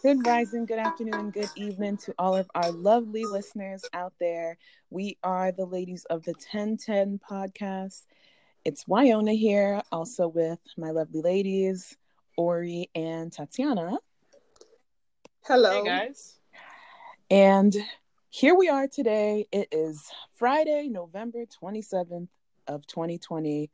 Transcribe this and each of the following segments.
Good rising, good afternoon, good evening to all of our lovely listeners out there. We are the ladies of the 1010 podcast. It's Wyona here, also with my lovely ladies, Ori and Tatiana. Hello. Hey guys. And here we are today. It is Friday, November 27th of 2020,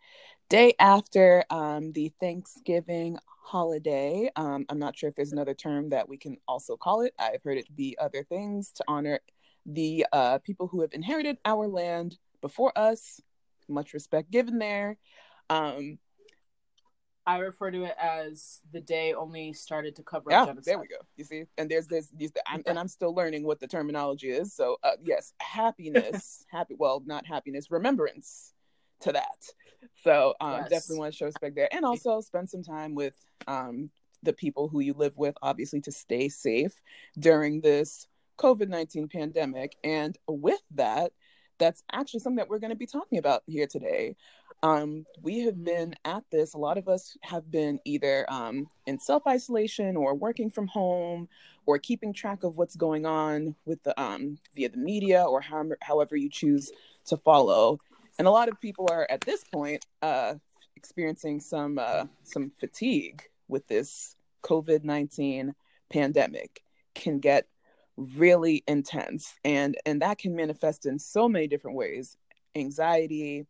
day after um, the Thanksgiving holiday. Um, I'm not sure if there's another term that we can also call it. I've heard it be other things to honor the uh, people who have inherited our land before us. Much respect given there. Um, I refer to it as the day only started to cover yeah, genocide. there we go. You see, and there's this, these, I'm, and I'm still learning what the terminology is. So, uh, yes, happiness, happy. Well, not happiness, remembrance to that. So, um, Yes. definitely want to show respect there, and also spend some time with um the people who you live with, obviously, to stay safe during this COVID nineteen pandemic. And with that, that's actually something that we're going to be talking about here today. Um, we have been at this. A lot of us have been either um, in self isolation or working from home or keeping track of what's going on with the um, via the media or how, however you choose to follow. And a lot of people are at this point uh, experiencing some uh, some fatigue with this COVID nineteen pandemic. Can get really intense, and and that can manifest in so many different ways. Anxiety,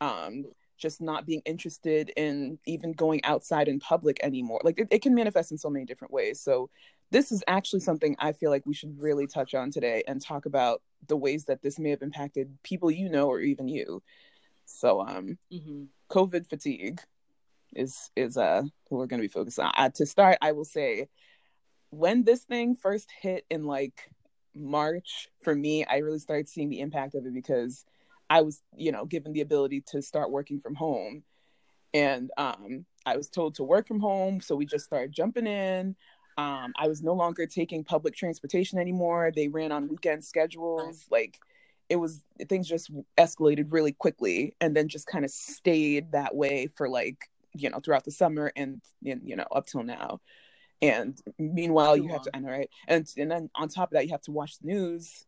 um, just not being interested in even going outside in public anymore. Like it, it can manifest in so many different ways. So this is actually something I feel like we should really touch on today and talk about the ways that this may have impacted people you know or even you. So um hmm COVID fatigue is is uh who we're going to be focused on. Uh, to start, I will say when this thing first hit in like March for me, I really started seeing the impact of it because I was, you know, given the ability to start working from home. And um I was told to work from home, so we just started jumping in. Um, I was no longer taking public transportation anymore. They ran on weekend schedules. Like it was things just escalated really quickly and then just kind of stayed that way for like you know throughout the summer and, and you know up till now and meanwhile you have to. I know right and and then on top of that you have to watch the news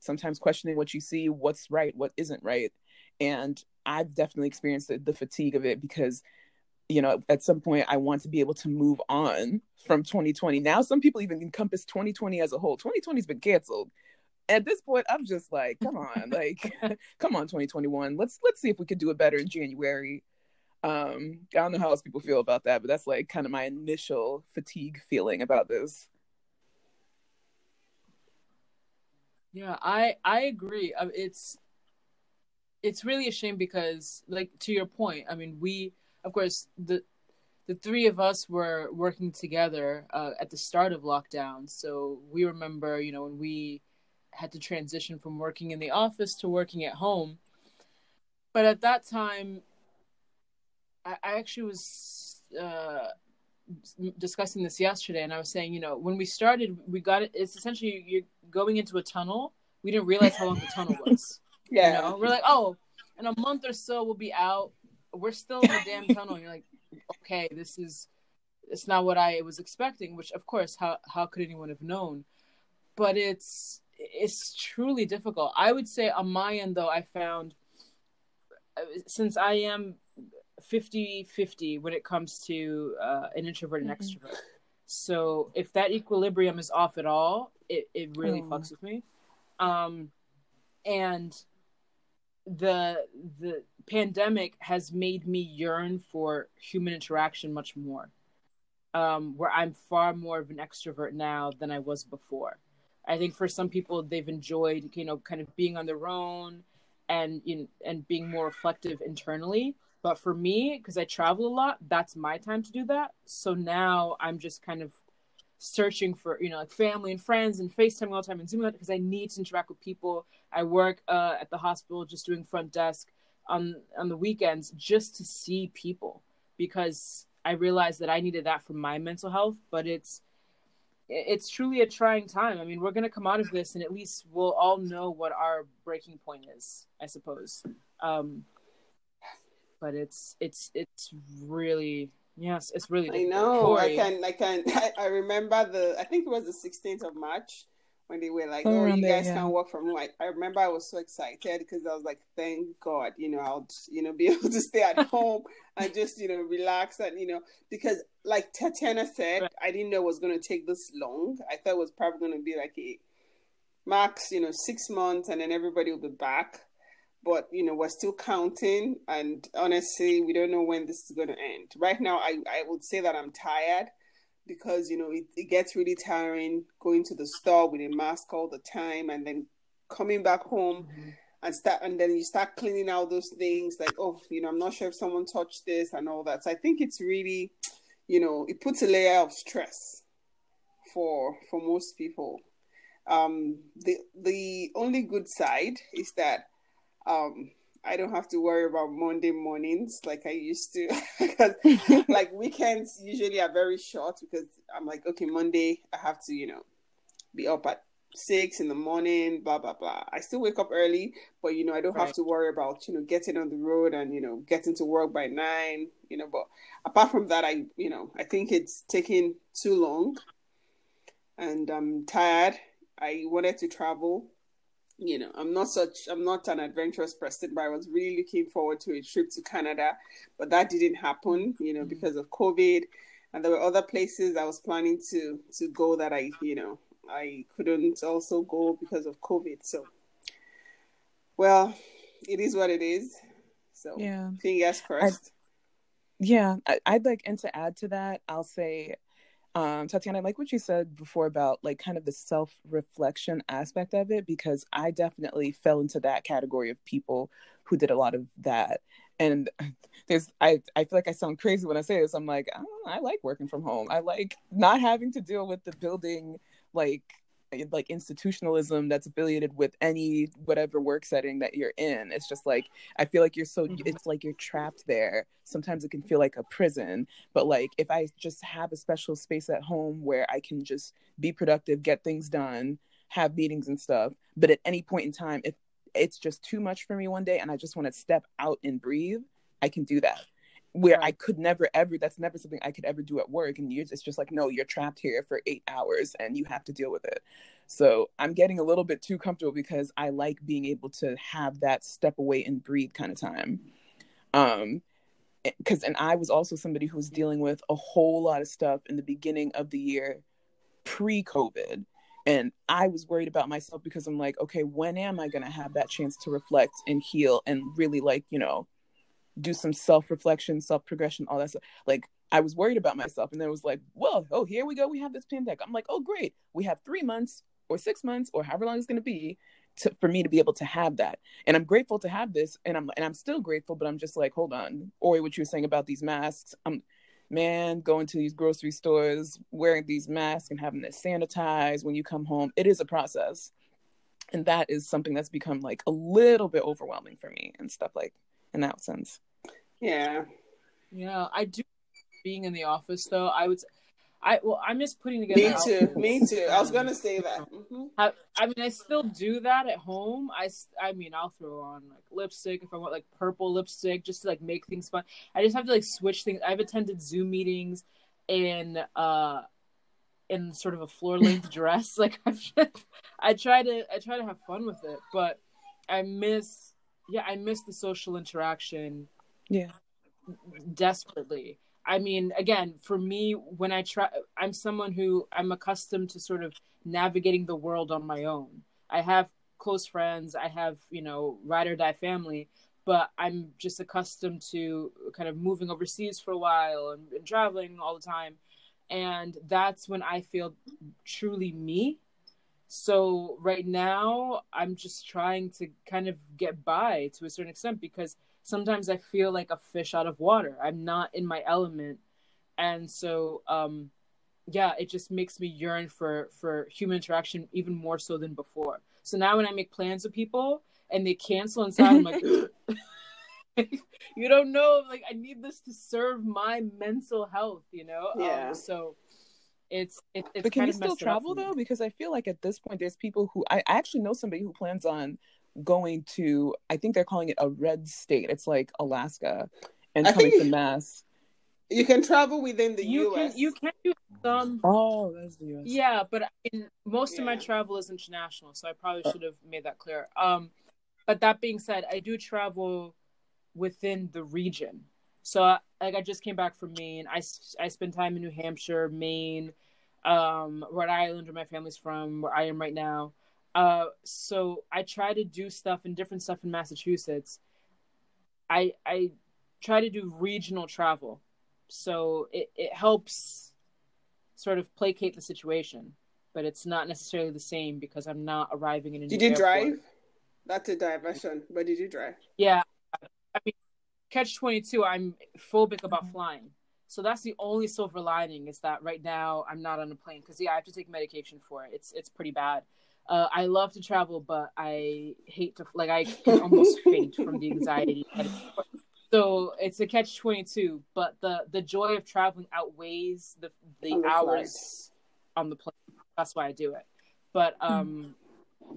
sometimes questioning what you see what's right what isn't right and i've definitely experienced the, the fatigue of it because you know at some point i want to be able to move on from 2020 now some people even encompass 2020 as a whole. 2020's been canceled. At this point i'm just like come on like come on 2021 let's let's see if we could do it better in january. Um i don't know how else people feel about that but that's like kind of my initial fatigue feeling about this. Yeah, I I agree. Uh, It's it's really a shame because, like to your point, I mean, we of course the the three of us were working together uh, at the start of lockdown, so we remember, you know, when we had to transition from working in the office to working at home. But at that time, I, I actually was uh, discussing this yesterday, and I was saying, you know, when we started, we got it. It's essentially you're going into a tunnel. We didn't realize how long the tunnel was. You know, we're like, oh, in a month or so we'll be out. We're still in the damn tunnel. And you're like, okay, this is it's not what I was expecting. Which, of course, how how could anyone have known? But it's it's truly difficult. I would say on my end, though, I found uh, since I am 50-50 when it comes to uh, an introvert and Mhm. extrovert. So if that equilibrium is off at all, it, it really Oh. fucks with me. Um, and the the pandemic has made me yearn for human interaction much more. Um, where I'm far more of an extrovert now than I was before. I think for some people they've enjoyed, you know, kind of being on their own and you know, and being more reflective internally. But for me, because I travel a lot, that's my time to do that. So now I'm just kind of searching for you know like family and friends and FaceTime all the time and Zoom because I need to interact with people. I work uh, at the hospital just doing front desk on on the weekends just to see people because I realized that I needed that for my mental health. But it's it's truly a trying time. I mean, we're gonna come out of this and at least we'll all know what our breaking point is, I suppose. Um, but it's it's it's really Yes, it's really. I know. Corey. I can. I can. I, I, remember the. I think it was the sixteenth of March when they were like, "Oh, you guys yeah. can work from home." I, I remember I was so excited because I was like, "Thank God, you know, I'll you know be able to stay at home and just you know relax and you know because like Tatiana said, right. I didn't know it was going to take this long. I thought it was probably going to be like a max, you know, six months, and then everybody will be back but you know we're still counting and honestly we don't know when this is going to end. Right now i, I would say that i'm tired because you know it, it gets really tiring going to the store with a mask all the time and then coming back home mm-hmm. and start and then you start cleaning out those things like oh you know i'm not sure if someone touched this and all that. So i think it's really you know it puts a layer of stress for for most people. Um the the only good side is that um, I don't have to worry about Monday mornings like I used to because like weekends usually are very short because I'm like, okay, Monday I have to, you know, be up at six in the morning, blah blah blah. I still wake up early, but you know, I don't right. have to worry about, you know, getting on the road and, you know, getting to work by nine, you know, but apart from that I you know, I think it's taking too long and I'm tired. I wanted to travel you know, I'm not such, I'm not an adventurous person, but I was really looking forward to a trip to Canada, but that didn't happen, you know, mm-hmm. because of COVID. And there were other places I was planning to to go that I, you know, I couldn't also go because of COVID. So, well, it is what it is. So, yeah, fingers crossed. I, yeah, I'd like, and to add to that, I'll say um, Tatiana, I like what you said before about like kind of the self reflection aspect of it, because I definitely fell into that category of people who did a lot of that. And there's, I, I feel like I sound crazy when I say this. I'm like, I, I like working from home. I like not having to deal with the building, like like institutionalism that's affiliated with any whatever work setting that you're in. It's just like i feel like you're so mm-hmm. it's like you're trapped there. Sometimes it can feel like a prison but like if i just have a special space at home where i can just be productive get things done have meetings and stuff but at any point in time if it's just too much for me one day and i just want to step out and breathe i can do that where I could never ever that's never something I could ever do at work and it's just like no you're trapped here for 8 hours and you have to deal with it. So I'm getting a little bit too comfortable because I like being able to have that step away and breathe kind of time. Um because and I was also somebody who was dealing with a whole lot of stuff in the beginning of the year pre-COVID and I was worried about myself because I'm like okay when am I going to have that chance to reflect and heal and really like, you know, do some self reflection, self progression, all that stuff. Like I was worried about myself, and then it was like, well, oh, here we go. We have this pandemic. I'm like, oh, great. We have three months or six months or however long it's going to be for me to be able to have that. And I'm grateful to have this, and I'm and I'm still grateful. But I'm just like, hold on, Ori, what you were saying about these masks. I'm man going to these grocery stores wearing these masks and having to sanitize when you come home. It is a process. And that is something that's become like a little bit overwhelming for me and stuff like in that sense. Yeah. Yeah, I do being in the office though. I would I well, I miss putting together. Me too. Me too. I was gonna say that. Mm-hmm. I, I, mean, I still do that at home. I, I mean, I'll throw on like lipstick if I want like purple lipstick just to like make things fun. I just have to like switch things. I've attended Zoom meetings in uh in sort of a floor length dress. Like i I try to I try to have fun with it, but I miss yeah I miss the social interaction yeah. Desperately. I mean again for me when i try i'm someone who i'm accustomed to sort of navigating the world on my own. I have close friends i have you know ride or die family but i'm just accustomed to kind of moving overseas for a while and, and traveling all the time. And that's when i feel truly me. So right now i'm just trying to kind of get by to a certain extent because sometimes I feel like a fish out of water. I'm not in my element. And so um yeah, it just makes me yearn for for human interaction even more so than before. So now when I make plans with people and they cancel inside, I'm like you don't know like I need this to serve my mental health, you know? Um, yeah. Um, so it's it, it's but can you still travel though because i feel like at this point there's people who I, I actually know somebody who plans on going to I think they're calling it a red state. It's like Alaska and I coming to Mass. You can travel within the you U.S. Can, you can do some. Oh, that's the U.S. Yeah, but in, most Yeah. of my travel is international, so I probably should have made that clear. Um, but that being said, I do travel within the region. So, like, I just came back from Maine. I I spend time in New Hampshire, Maine, um, Rhode Island, where my family's from, where I am right now. Uh, so I try to do stuff and different stuff in Massachusetts. I I try to do regional travel, so it, it helps sort of placate the situation, but it's not necessarily the same because I'm not arriving in a Did you airport. drive? That's a diversion. But did you drive? Yeah, I mean, catch twenty two. I'm phobic about Mm-hmm. flying, so that's the only silver lining is that right now I'm not on a plane because yeah, I have to take medication for it. It's it's pretty bad. Uh, I love to travel, but I hate to like I can almost faint from the anxiety. So it's a catch twenty two, but the the joy of traveling outweighs the the On the hours on the plane. That's why I do it. But um,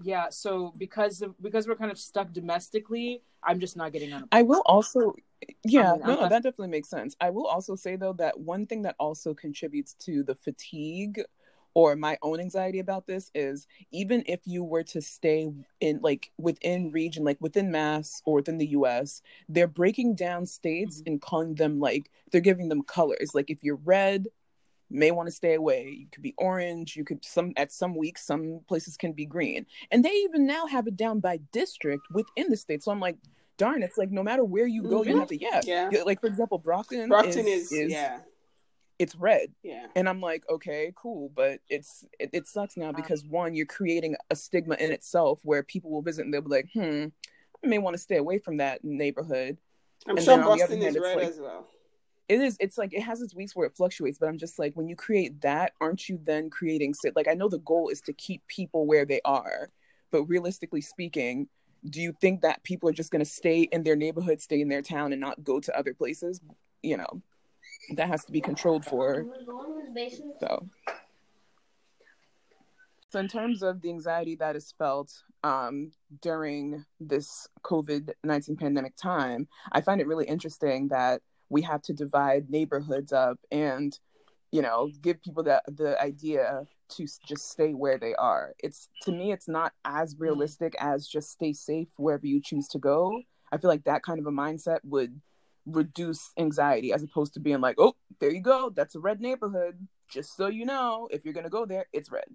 yeah. So because of because we're kind of stuck domestically, I'm just not getting on I will also, yeah, I mean, no, no, that definitely makes sense. I will also say though that one thing that also contributes to the fatigue or my own anxiety about this is even if you were to stay in like within region, like within Mass or within the US, they're breaking down states Mhm. and calling them like they're giving them colors. Like if you're red, may want to stay away. You could be orange. You could some at some weeks, some places can be green. And they even now have it down by district within the state. So I'm like, darn, it's like no matter where you go, you Mhm. have to yeah. Yeah. Like for example, Brockton, Brockton is, is, yeah, it's red. yeah. And I'm like, okay, cool, but it's it, it sucks now because one, you're creating a stigma in itself where people will visit and they'll be like, hmm, I may want to stay away from that neighborhood. I'm And sure Boston is it's red like- as well. It is. It's like it has its weeks where it fluctuates, but I'm just like, when you create that, aren't you then creating? sit- Like, I know the goal is to keep people where they are, but realistically speaking, do you think that people are just going to stay in their neighborhood, stay in their town, and not go to other places? You know, that has to be controlled for. So, so in terms of the anxiety that is felt um, during this COVID nineteen pandemic time, I find it really interesting that we have to divide neighborhoods up and, you know, give people the the idea to just stay where they are. It's to me, it's not as realistic as just stay safe wherever you choose to go. I feel like that kind of a mindset would reduce anxiety as opposed to being like, oh, there you go, that's a red neighborhood. Just so you know, if you're gonna go there, it's red.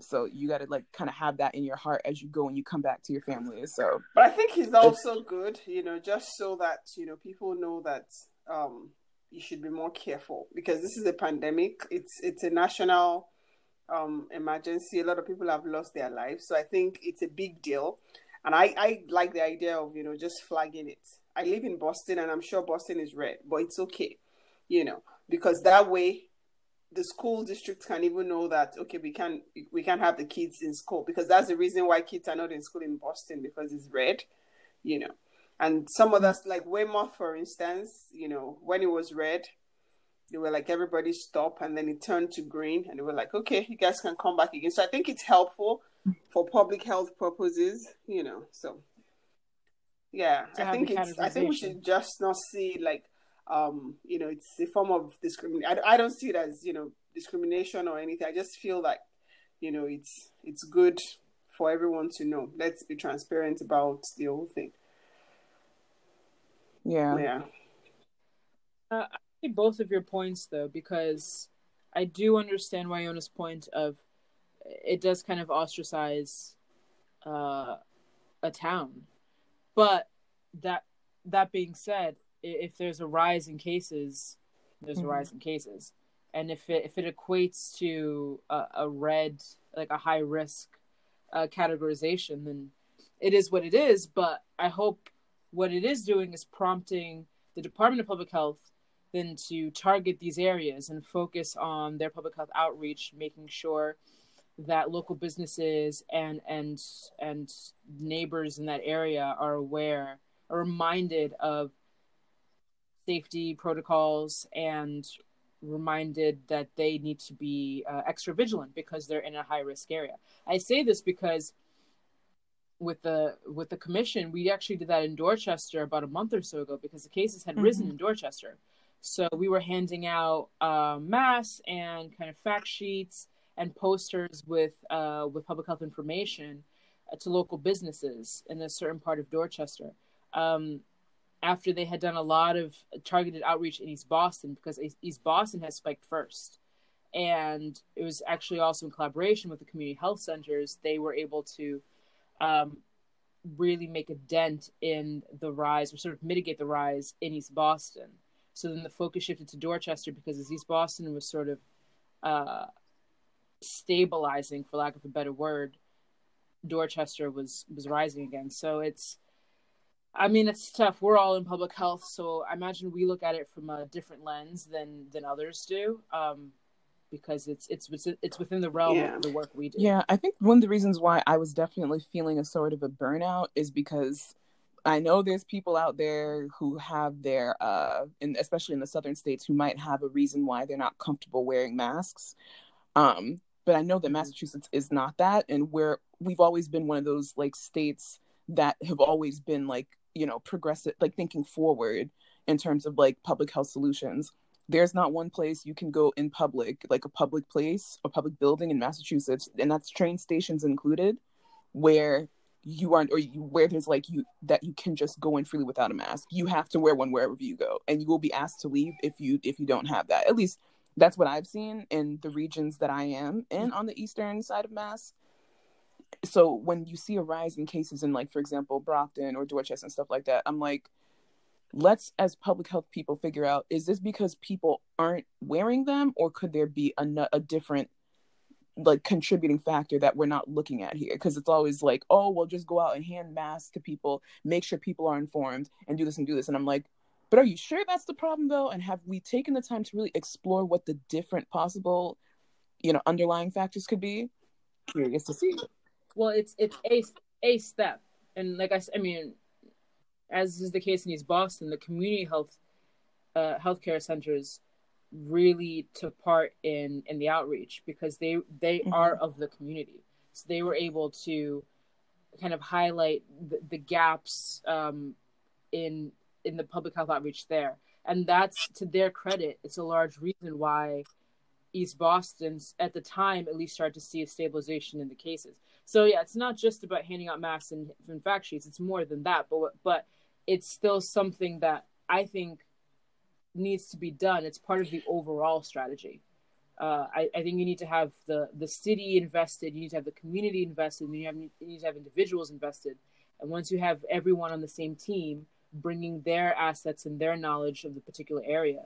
So you got to like kind of have that in your heart as you go and you come back to your family. So But I think he's also good, you know, just so that you know people know that um, you should be more careful because this is a pandemic. It's it's a national um, emergency. A lot of people have lost their lives, so I think it's a big deal. And I I like the idea of you know just flagging it. I live in Boston, and I'm sure Boston is red, but it's okay, you know, because that way the school district can even know that okay we can we can't have the kids in school because that's the reason why kids are not in school in Boston because it's red, you know. And some others like Weymouth, for instance, you know, when it was red, they were like everybody stop and then it turned to green and they were like, Okay, you guys can come back again. So I think it's helpful for public health purposes, you know. So yeah, I think it's I think we should just not see like um you know it's a form of discrimination I, I don't see it as you know discrimination or anything. I just feel like you know it's it's good for everyone to know. Let's be transparent about the whole thing. Yeah, yeah. Uh, I see both of your points though, because I do understand Wyona's point of it does kind of ostracize uh, a town, but that that being said, if there's a rise in cases, there's Mhm. a rise in cases, and if it if it equates to a, a red like a high risk uh, categorization, then it is what it is. But I hope what it is doing is prompting the Department of Public Health then to target these areas and focus on their public health outreach, making sure that local businesses and and and neighbors in that area are aware, are reminded of safety protocols and reminded that they need to be uh, extra vigilant because they're in a high risk area. I say this because with the with the commission, we actually did that in Dorchester about a month or so ago because the cases had Mhm. risen in Dorchester. So we were handing out uh, masks and kind of fact sheets and posters with uh, with public health information uh, to local businesses in a certain part of Dorchester. Um, after they had done a lot of targeted outreach in East Boston, because East Boston has spiked first, and it was actually also in collaboration with the community health centers, they were able to um, really make a dent in the rise or sort of mitigate the rise in East Boston. So then the focus shifted to Dorchester because as East Boston was sort of uh, stabilizing, for lack of a better word, Dorchester was was rising again. So it's, I mean, it's tough. We're all in public health, so I imagine we look at it from a different lens than than others do. Um, because it's it's it's within the realm yeah. of the work we do. Yeah, I think one of the reasons why I was definitely feeling a sort of a burnout is because I know there's people out there who have their, uh, in, especially in the southern states, who might have a reason why they're not comfortable wearing masks. Um, but I know that mm-hmm. Massachusetts is not that, and where we've always been one of those like states that have always been like you know progressive, like thinking forward in terms of like public health solutions. There's not one place you can go in public, like a public place, a public building in Massachusetts, and that's train stations included, where you aren't or you where there's like you that you can just go in freely without a mask you have to wear one wherever you go and you will be asked to leave if you if you don't have that at least that's what i've seen in the regions that i am in on the eastern side of mass. So when you see a rise in cases in like for example brockton or dorchester and stuff like that i'm like let's as public health people figure out is this because people aren't wearing them or could there be a, a different like contributing factor that we're not looking at here? Because it's always like oh well just go out and hand masks to people make sure people are informed and do this and do this. And i'm like but are you sure that's the problem though? And have we taken the time to really explore what the different possible you know underlying factors could be? Curious to see. Well it's it's a a step. And like i i mean as is the case in east boston the community health uh, healthcare centers really took part in in the outreach because they they mm-hmm. are of the community. So they were able to kind of highlight the, the gaps um, in in the public health outreach there and that's to their credit it's a large reason why east boston's at the time at least started to see a stabilization in the cases so yeah it's not just about handing out masks and, and fact sheets it's more than that but but it's still something that i think needs to be done. It's part of the overall strategy. Uh, I, I, think you need to have the the city invested. You need to have the community invested. And you, have, you need to have individuals invested. And once you have everyone on the same team, bringing their assets and their knowledge of the particular area,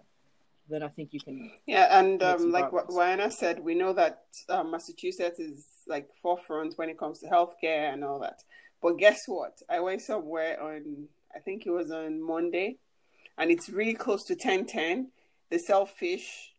then I think you can. Yeah, and um, like what Wyona said, we know that uh, Massachusetts is like forefront when it comes to healthcare and all that. But guess what? I went somewhere on, I think it was on Monday, and it's really close to 1010. They sell fish,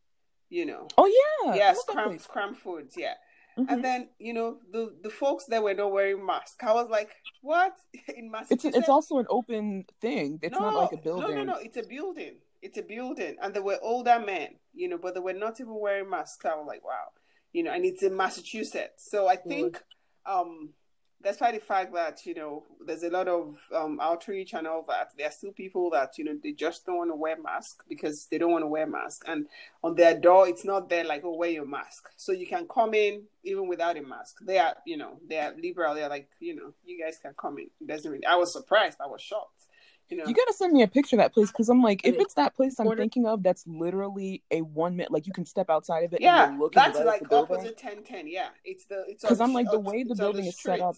you know. Oh yeah. Yeah, scram scram foods, yeah. Mm-hmm. And then, you know, the the folks that were not wearing masks. I was like, what? In Massachusetts? It's, it's also an open thing. It's no, not like a building. No, no, no. It's a building. It's a building. And they were older men, you know, but they were not even wearing masks. I was like, wow. You know, and it's in Massachusetts. So I think um despite the fact that you know there's a lot of um, outreach and all that, there are still people that you know they just don't want to wear mask because they don't want to wear mask, and on their door it's not there like oh wear your mask, so you can come in even without a mask. They are you know they are liberal. They're like you know you guys can come in. It doesn't really. I was surprised. I was shocked. You, know. you gotta send me a picture of that place because I'm like, if it's that place I'm order- thinking of, that's literally a one minute. Like you can step outside of it. And look at oh, it. Yeah, that's like opposite ten ten. Yeah, it's the it's because I'm like the way the building is set up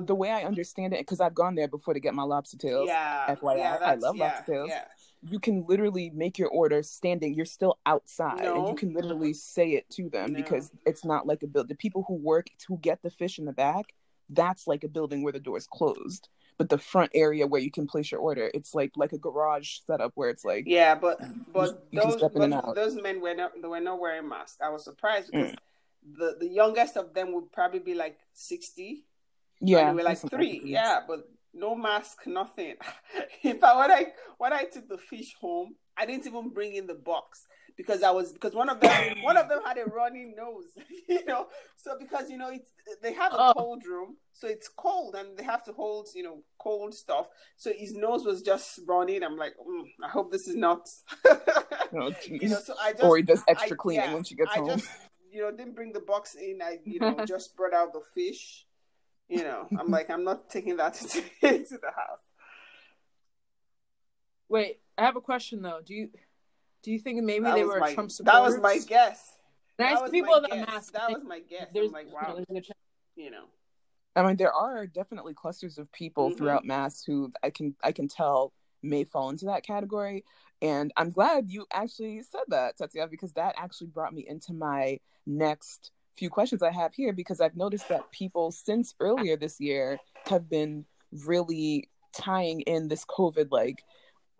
the way I understand it, because I've gone there before to get my lobster tails. Yeah, FYI, yeah, I love yeah, lobster tails. Yeah. You can literally make your order standing. You're still outside, no. and you can literally say it to them no. because it's not like a build. The people who work who get the fish in the back, that's like a building where the door is closed. But the front area where you can place your order, it's like like a garage setup where it's like yeah, but but you, those but those men were not they were not wearing masks. I was surprised because mm. the the youngest of them would probably be like sixty yeah, and we're like three. Yeah, but no mask, nothing. in fact, when I when I took the fish home, I didn't even bring in the box because I was because one of them one of them had a running nose, you know. So because you know it's they have a oh. cold room, so it's cold and they have to hold you know cold stuff. So his nose was just running. I'm like, mm, I hope this is not. oh, you know, so I just or he does extra I, cleaning yeah, when she gets I home. Just, you know, didn't bring the box in. I you know just brought out the fish. You know, I'm like, I'm not taking that into, into the house. Wait, I have a question though. Do you do you think maybe that they were my, Trump supporters? That was my guess. Nice people that mask. That was my guess. There's I'm like, wow, you know. I mean, there are definitely clusters of people mm-hmm. throughout Mass who I can I can tell may fall into that category. And I'm glad you actually said that, Tatia, because that actually brought me into my next few questions I have here because I've noticed that people since earlier this year have been really tying in this COVID like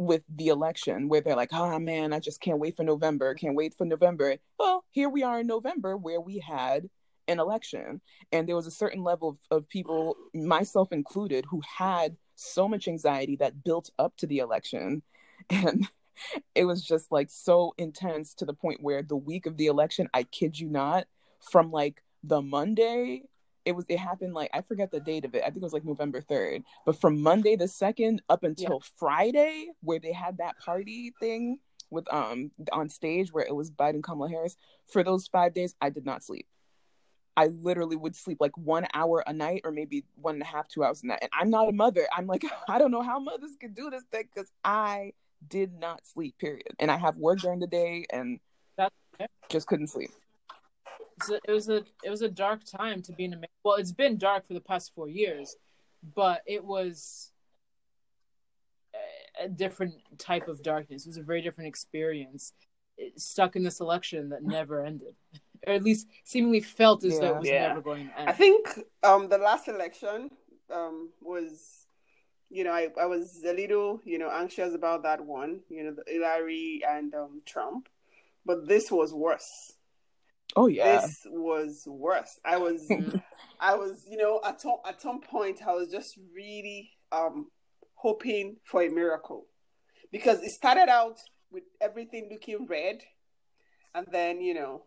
with the election where they're like, oh man, I just can't wait for November, can't wait for November. Well, here we are in November where we had an election. And there was a certain level of, of people, myself included, who had so much anxiety that built up to the election. And it was just like so intense to the point where the week of the election, I kid you not, from like the Monday it was it happened like I forget the date of it. I think it was like November 3rd. But from Monday the 2nd up until yeah. Friday where they had that party thing with um on stage where it was Biden Kamala Harris, for those 5 days I did not sleep. I literally would sleep like one hour a night or maybe one and a half, two hours a night. And I'm not a mother. I'm like, I don't know how mothers can do this thing because I did not sleep, period. And I have work during the day and That's just couldn't sleep it was a it was a dark time to be in America. Well, it's been dark for the past four years, but it was a different type of darkness. It was a very different experience. It, stuck in this election that never ended, or at least seemingly felt as yeah. though it was yeah. never going to end. I think um, the last election um, was, you know, I, I was a little, you know, anxious about that one, you know, the Hillary and um, Trump, but this was worse Oh yeah. This was worse. I was I was, you know, at some at some point I was just really um hoping for a miracle. Because it started out with everything looking red and then, you know,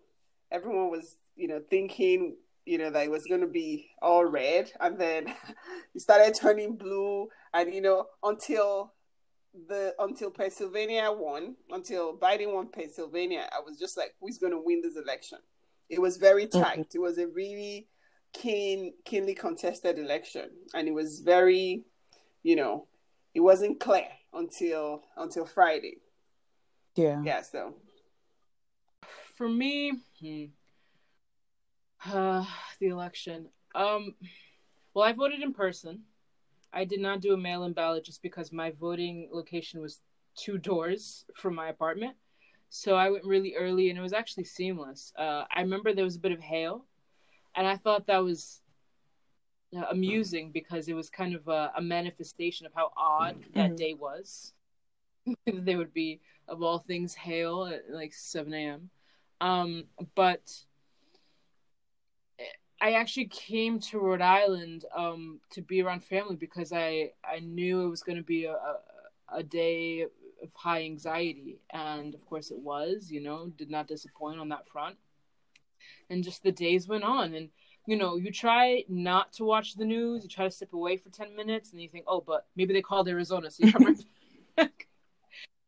everyone was, you know, thinking, you know, that it was gonna be all red and then it started turning blue and you know, until the until Pennsylvania won, until Biden won Pennsylvania, I was just like, who's going to win this election? It was very mm-hmm. tight. Mm-hmm. It was a really keen, keenly contested election, and it was very, you know, it wasn't clear until until Friday. Yeah. Yeah. So, for me, hmm, uh, the election. Um, well, I voted in person. I did not do a mail-in ballot just because my voting location was two doors from my apartment. So I went really early and it was actually seamless. Uh, I remember there was a bit of hail, and I thought that was uh, amusing because it was kind of a, a manifestation of how odd mm-hmm. that day was. there would be, of all things, hail at like 7 a.m. Um, but I actually came to Rhode Island um, to be around family because I, I knew it was going to be a, a, a day of high anxiety. And of course, it was, you know, did not disappoint on that front. And just the days went on. And, you know, you try not to watch the news, you try to step away for 10 minutes, and you think, oh, but maybe they called Arizona. So you're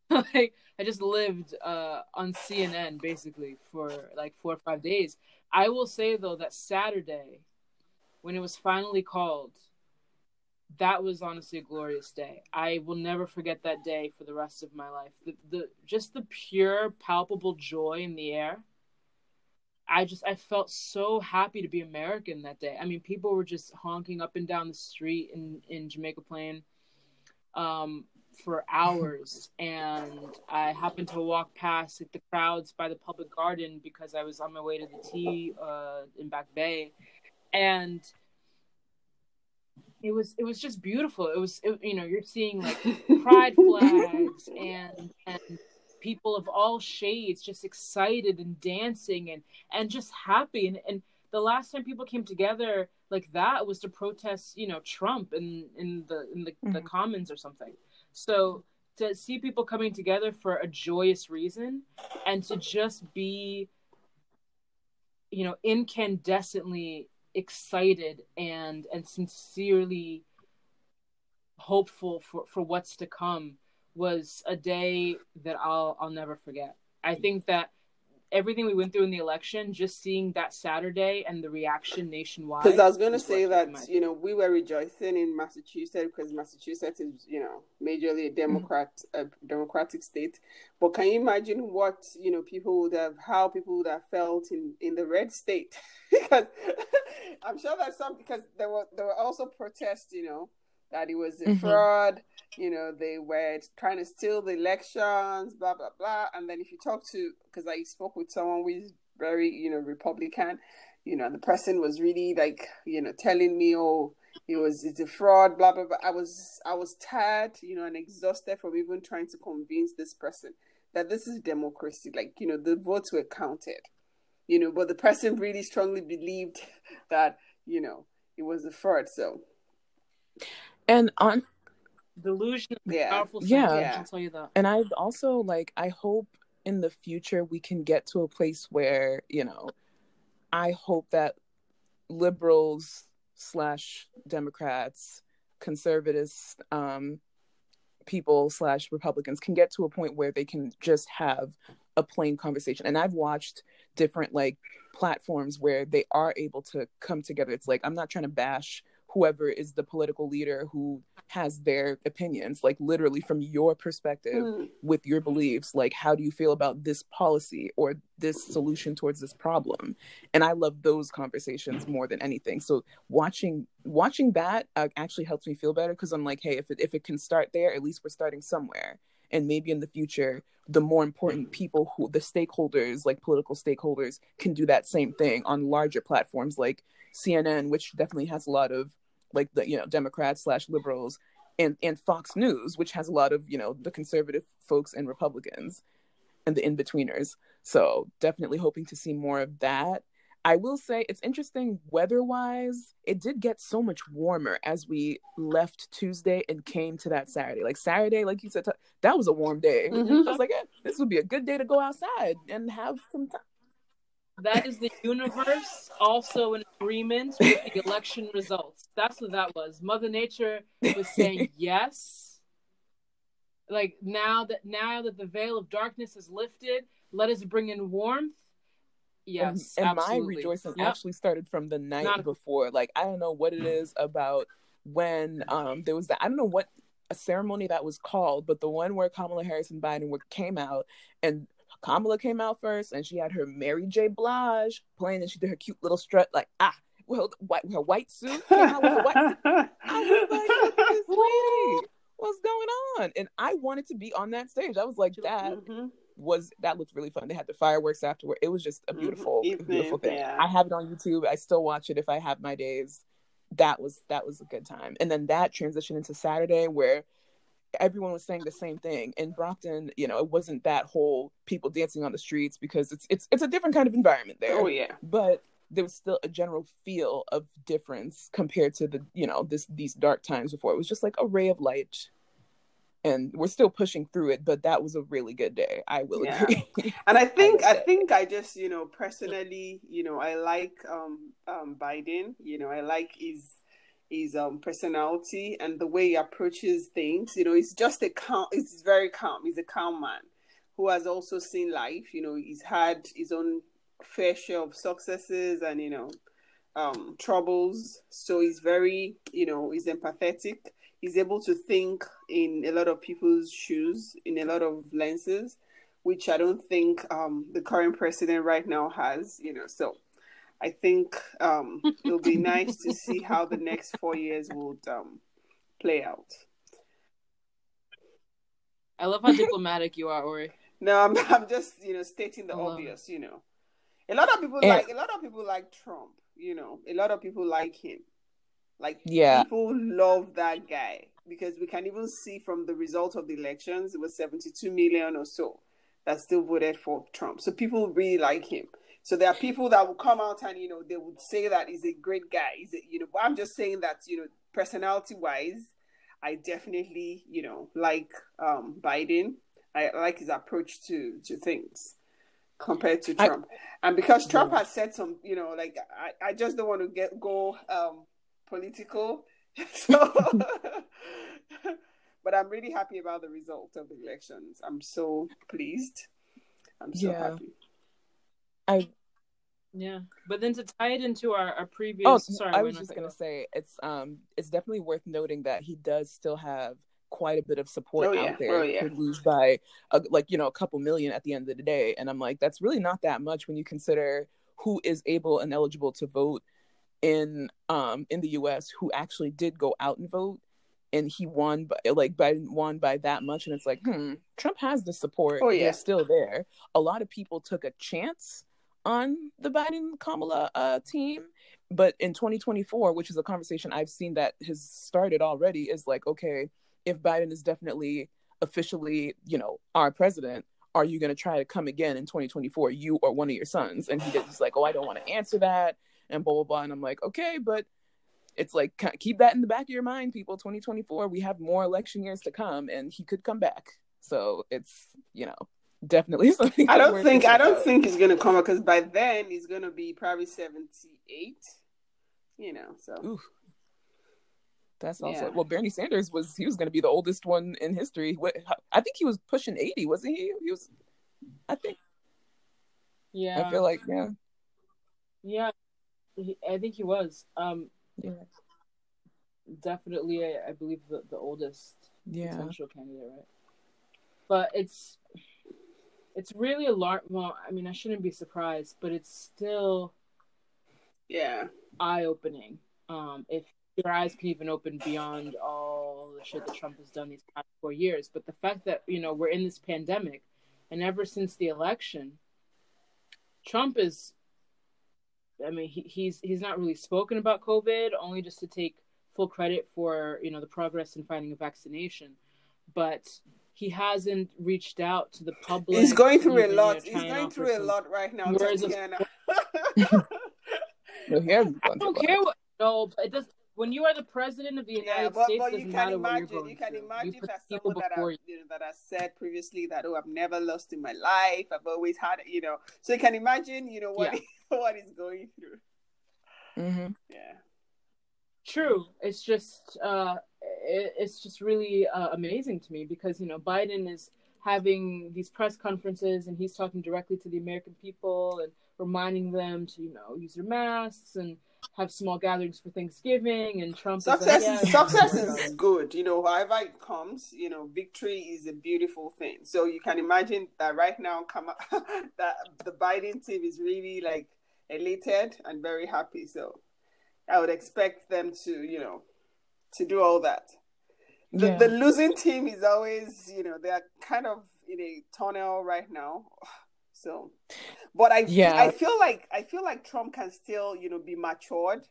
like, I just lived uh, on CNN basically for like four or five days. I will say, though, that Saturday, when it was finally called, that was honestly a glorious day. I will never forget that day for the rest of my life. The, the just the pure, palpable joy in the air. I just I felt so happy to be American that day. I mean, people were just honking up and down the street in in Jamaica Plain um, for hours, and I happened to walk past like, the crowds by the public garden because I was on my way to the T uh, in Back Bay, and it was it was just beautiful. It was it, you know you're seeing like pride flags and and people of all shades just excited and dancing and and just happy and and the last time people came together like that was to protest you know Trump in in the in the, mm-hmm. the commons or something. So to see people coming together for a joyous reason and to just be you know incandescently excited and and sincerely hopeful for for what's to come was a day that I'll I'll never forget. I think that everything we went through in the election, just seeing that Saturday and the reaction nationwide. Because I was going to say that you know we were rejoicing in Massachusetts because Massachusetts is you know majorly a mm-hmm. Democrat a democratic state. But can you imagine what you know people would have how people would have felt in in the red state? because I'm sure that some because there were there were also protests, you know that it was a mm-hmm. fraud. You know, they were trying to steal the elections, blah blah blah. And then if you talk to, because I spoke with someone who is very, you know, Republican, you know, the person was really like, you know, telling me, oh, it was it's a fraud, blah blah blah. I was I was tired, you know, and exhausted from even trying to convince this person that this is democracy. Like, you know, the votes were counted. You know, but the person really strongly believed that, you know, it was a fraud. So and on delusion yeah. powerful yeah. yeah. I'll tell you that. And I also like I hope in the future we can get to a place where, you know, I hope that liberals slash Democrats, conservatives, um, people slash Republicans can get to a point where they can just have a plain conversation. And I've watched different like platforms where they are able to come together. It's like I'm not trying to bash whoever is the political leader who has their opinions like literally from your perspective mm. with your beliefs like how do you feel about this policy or this solution towards this problem? And i love those conversations more than anything. So watching watching that uh, actually helps me feel better because i'm like hey if it, if it can start there at least we're starting somewhere. And maybe in the future the more important people who the stakeholders like political stakeholders can do that same thing on larger platforms like cnn which definitely has a lot of like the you know Democrats slash liberals, and and Fox News, which has a lot of you know the conservative folks and Republicans, and the in betweeners. So definitely hoping to see more of that. I will say it's interesting weather wise. It did get so much warmer as we left Tuesday and came to that Saturday. Like Saturday, like you said, that was a warm day. Mm-hmm. I was like, yeah, this would be a good day to go outside and have some time that is the universe also in agreement with the election results. That's what that was. Mother Nature was saying yes. Like now that now that the veil of darkness is lifted, let us bring in warmth. Yes, and, and my rejoicing yep. actually started from the night Not before. Like I don't know what it is about when um there was that I don't know what a ceremony that was called, but the one where Kamala Harris and Biden were, came out and Kamala came out first, and she had her Mary J. Blige playing, and she did her cute little strut, like ah, well, white, her white suit came out with a white. Suit. I was like, what's going on? And I wanted to be on that stage. I was like, that mm-hmm. was that looked really fun. They had the fireworks afterward. It was just a mm-hmm. beautiful, mm-hmm. beautiful thing. Yeah. I have it on YouTube. I still watch it if I have my days. That was that was a good time. And then that transitioned into Saturday where everyone was saying the same thing. In Brockton, you know, it wasn't that whole people dancing on the streets because it's it's it's a different kind of environment there. Oh yeah. But there was still a general feel of difference compared to the you know this these dark times before. It was just like a ray of light. And we're still pushing through it, but that was a really good day. I will yeah. agree. and I think I, I think I just you know personally you know I like um um Biden. You know I like his his um personality and the way he approaches things. You know, he's just a calm. He's very calm. He's a calm man who has also seen life. You know, he's had his own fair share of successes and you know um troubles. So he's very you know he's empathetic. He's able to think in a lot of people's shoes in a lot of lenses, which I don't think um the current president right now has. You know, so I think um, it'll be nice to see how the next four years would um, play out. I love how diplomatic you are, Ori. No, I'm I'm just you know stating the obvious. It. You know, a lot of people yeah. like a lot of people like Trump. You know, a lot of people like him. Like yeah, people love that guy because we can even see from the result of the elections, it was 72 million or so that still voted for Trump. So people really like him. So there are people that will come out and you know they would say that he's a great guy. He's a, you know, but I'm just saying that you know personality wise, I definitely, you know, like um, Biden. I like his approach to to things compared to Trump. I, and because Trump yeah. has said some, you know, like I, I just don't want to get go um, political. So but I'm really happy about the result of the elections. I'm so pleased. I'm so yeah. happy. I yeah, but then to tie it into our, our previous. Oh, sorry, I was just gonna say it's um it's definitely worth noting that he does still have quite a bit of support oh, yeah. out there. Oh, yeah. Could lose by a, like you know a couple million at the end of the day, and I'm like that's really not that much when you consider who is able and eligible to vote in um in the U.S. who actually did go out and vote and he won by like by won by that much and it's like hmm trump has the support oh yeah They're still there a lot of people took a chance on the biden kamala uh, team but in 2024 which is a conversation i've seen that has started already is like okay if biden is definitely officially you know our president are you going to try to come again in 2024 you or one of your sons. And he just like oh i don't want to answer that and blah blah blah. And i'm like okay but it's like keep that in the back of your mind people. 2024 we have more election years to come and he could come back. So it's you know definitely something i don't think i don't think he's gonna come up because by then he's gonna be probably 78 you know so Ooh. that's also yeah. well bernie sanders was he was gonna be the oldest one in history i think he was pushing 80 wasn't he he was i think yeah i feel like yeah yeah I think he was. Um, yeah. Definitely, I, I believe the, the oldest yeah. potential candidate, right? But it's it's really a lot. Well, I mean, I shouldn't be surprised, but it's still yeah eye opening. Um, if your eyes can even open beyond all the shit that Trump has done these past four years, but the fact that you know we're in this pandemic, and ever since the election, Trump is I mean, he, he's he's not really spoken about COVID, only just to take full credit for you know the progress in finding a vaccination, but he hasn't reached out to the public. He's going through a lot. He's going through a lot right now, Tatiana. Of... no, he hasn't I don't care. What, no, but it does. When you are the president of the United yeah, but, States, but you can imagine. You can through. imagine you that someone that I, you know, that I said previously that oh, I've never lost in my life. I've always had, you know. So you can imagine, you know, what yeah. what he's going through. Mm-hmm. Yeah. True. It's just uh, it, it's just really uh, amazing to me because you know Biden is having these press conferences and he's talking directly to the American people and reminding them to you know use their masks and have small gatherings for Thanksgiving and Trump success is, like, yeah, success is good. You know however it comes you know victory is a beautiful thing. So you can imagine that right now come that the Biden team is really like elated and very happy. So I would expect them to, you know, to do all that. The, yeah. the losing team is always, you know, they are kind of in a tunnel right now. So, but I, yeah. I feel like I feel like Trump can still, you know, be matured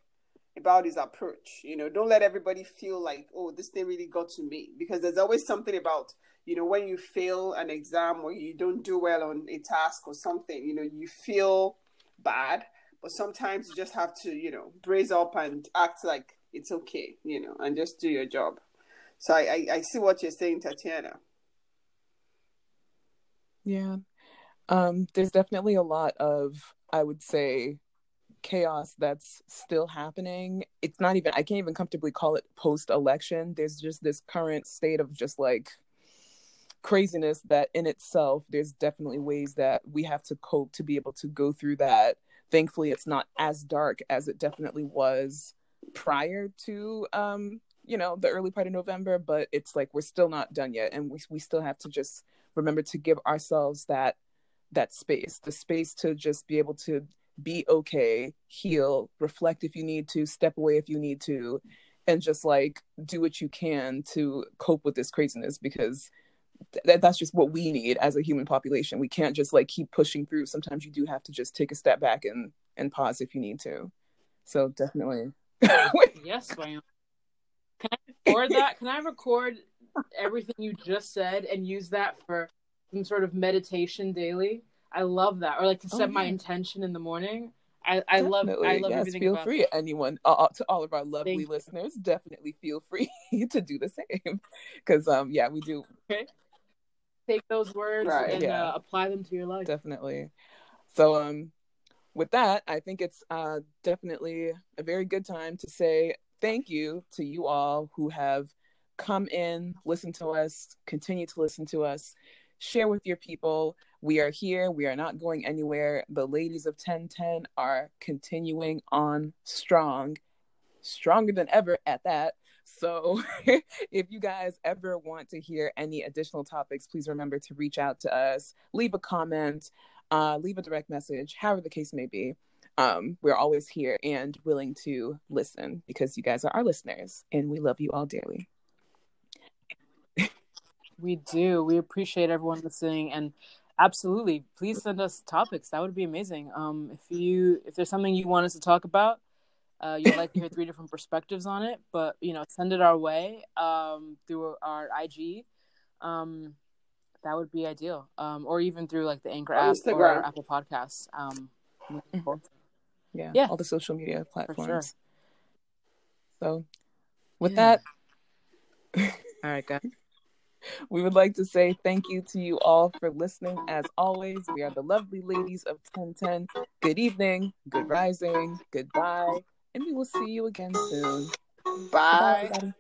about his approach. You know, don't let everybody feel like, oh, this thing really got to me, because there's always something about, you know, when you fail an exam or you don't do well on a task or something, you know, you feel bad, but sometimes you just have to, you know, brace up and act like it's okay, you know, and just do your job. So I, I, I see what you're saying, Tatiana. Yeah. Um, there's definitely a lot of, I would say, chaos that's still happening. It's not even, I can't even comfortably call it post election. There's just this current state of just like craziness that in itself there's definitely ways that we have to cope to be able to go through that thankfully it's not as dark as it definitely was prior to um you know the early part of november but it's like we're still not done yet and we, we still have to just remember to give ourselves that that space the space to just be able to be okay heal reflect if you need to step away if you need to and just like do what you can to cope with this craziness because th- that's just what we need as a human population. We can't just like keep pushing through. Sometimes you do have to just take a step back and and pause if you need to. So definitely. yes, ma'am. Can I record that? Can I record everything you just said and use that for some sort of meditation daily? I love that. Or like to set oh, yeah. my intention in the morning. I, I love I love yes, everything. Feel about free, it. anyone, uh, to all of our lovely listeners, definitely feel free to do the same. Because um, yeah, we do. Okay. Take those words right. and yeah. uh, apply them to your life. Definitely. So um, with that, I think it's uh definitely a very good time to say thank you to you all who have come in, listen to us, continue to listen to us, share with your people. We are here. We are not going anywhere. The ladies of 1010 are continuing on strong, stronger than ever at that. So, if you guys ever want to hear any additional topics, please remember to reach out to us, leave a comment, uh, leave a direct message, however the case may be. Um, we're always here and willing to listen because you guys are our listeners and we love you all dearly. We do. We appreciate everyone listening and absolutely please send us topics. That would be amazing. Um if you if there's something you want us to talk about, uh you'd like to hear three different perspectives on it, but you know, send it our way um through our IG. Um that would be ideal. Um or even through like the Anchor app Instagram. or Apple Podcasts. Um yeah, yeah, all the social media platforms. Sure. So with yeah. that all right, guys we would like to say thank you to you all for listening. As always, we are the lovely ladies of 1010. Good evening, good rising, goodbye, and we will see you again soon. Bye. Bye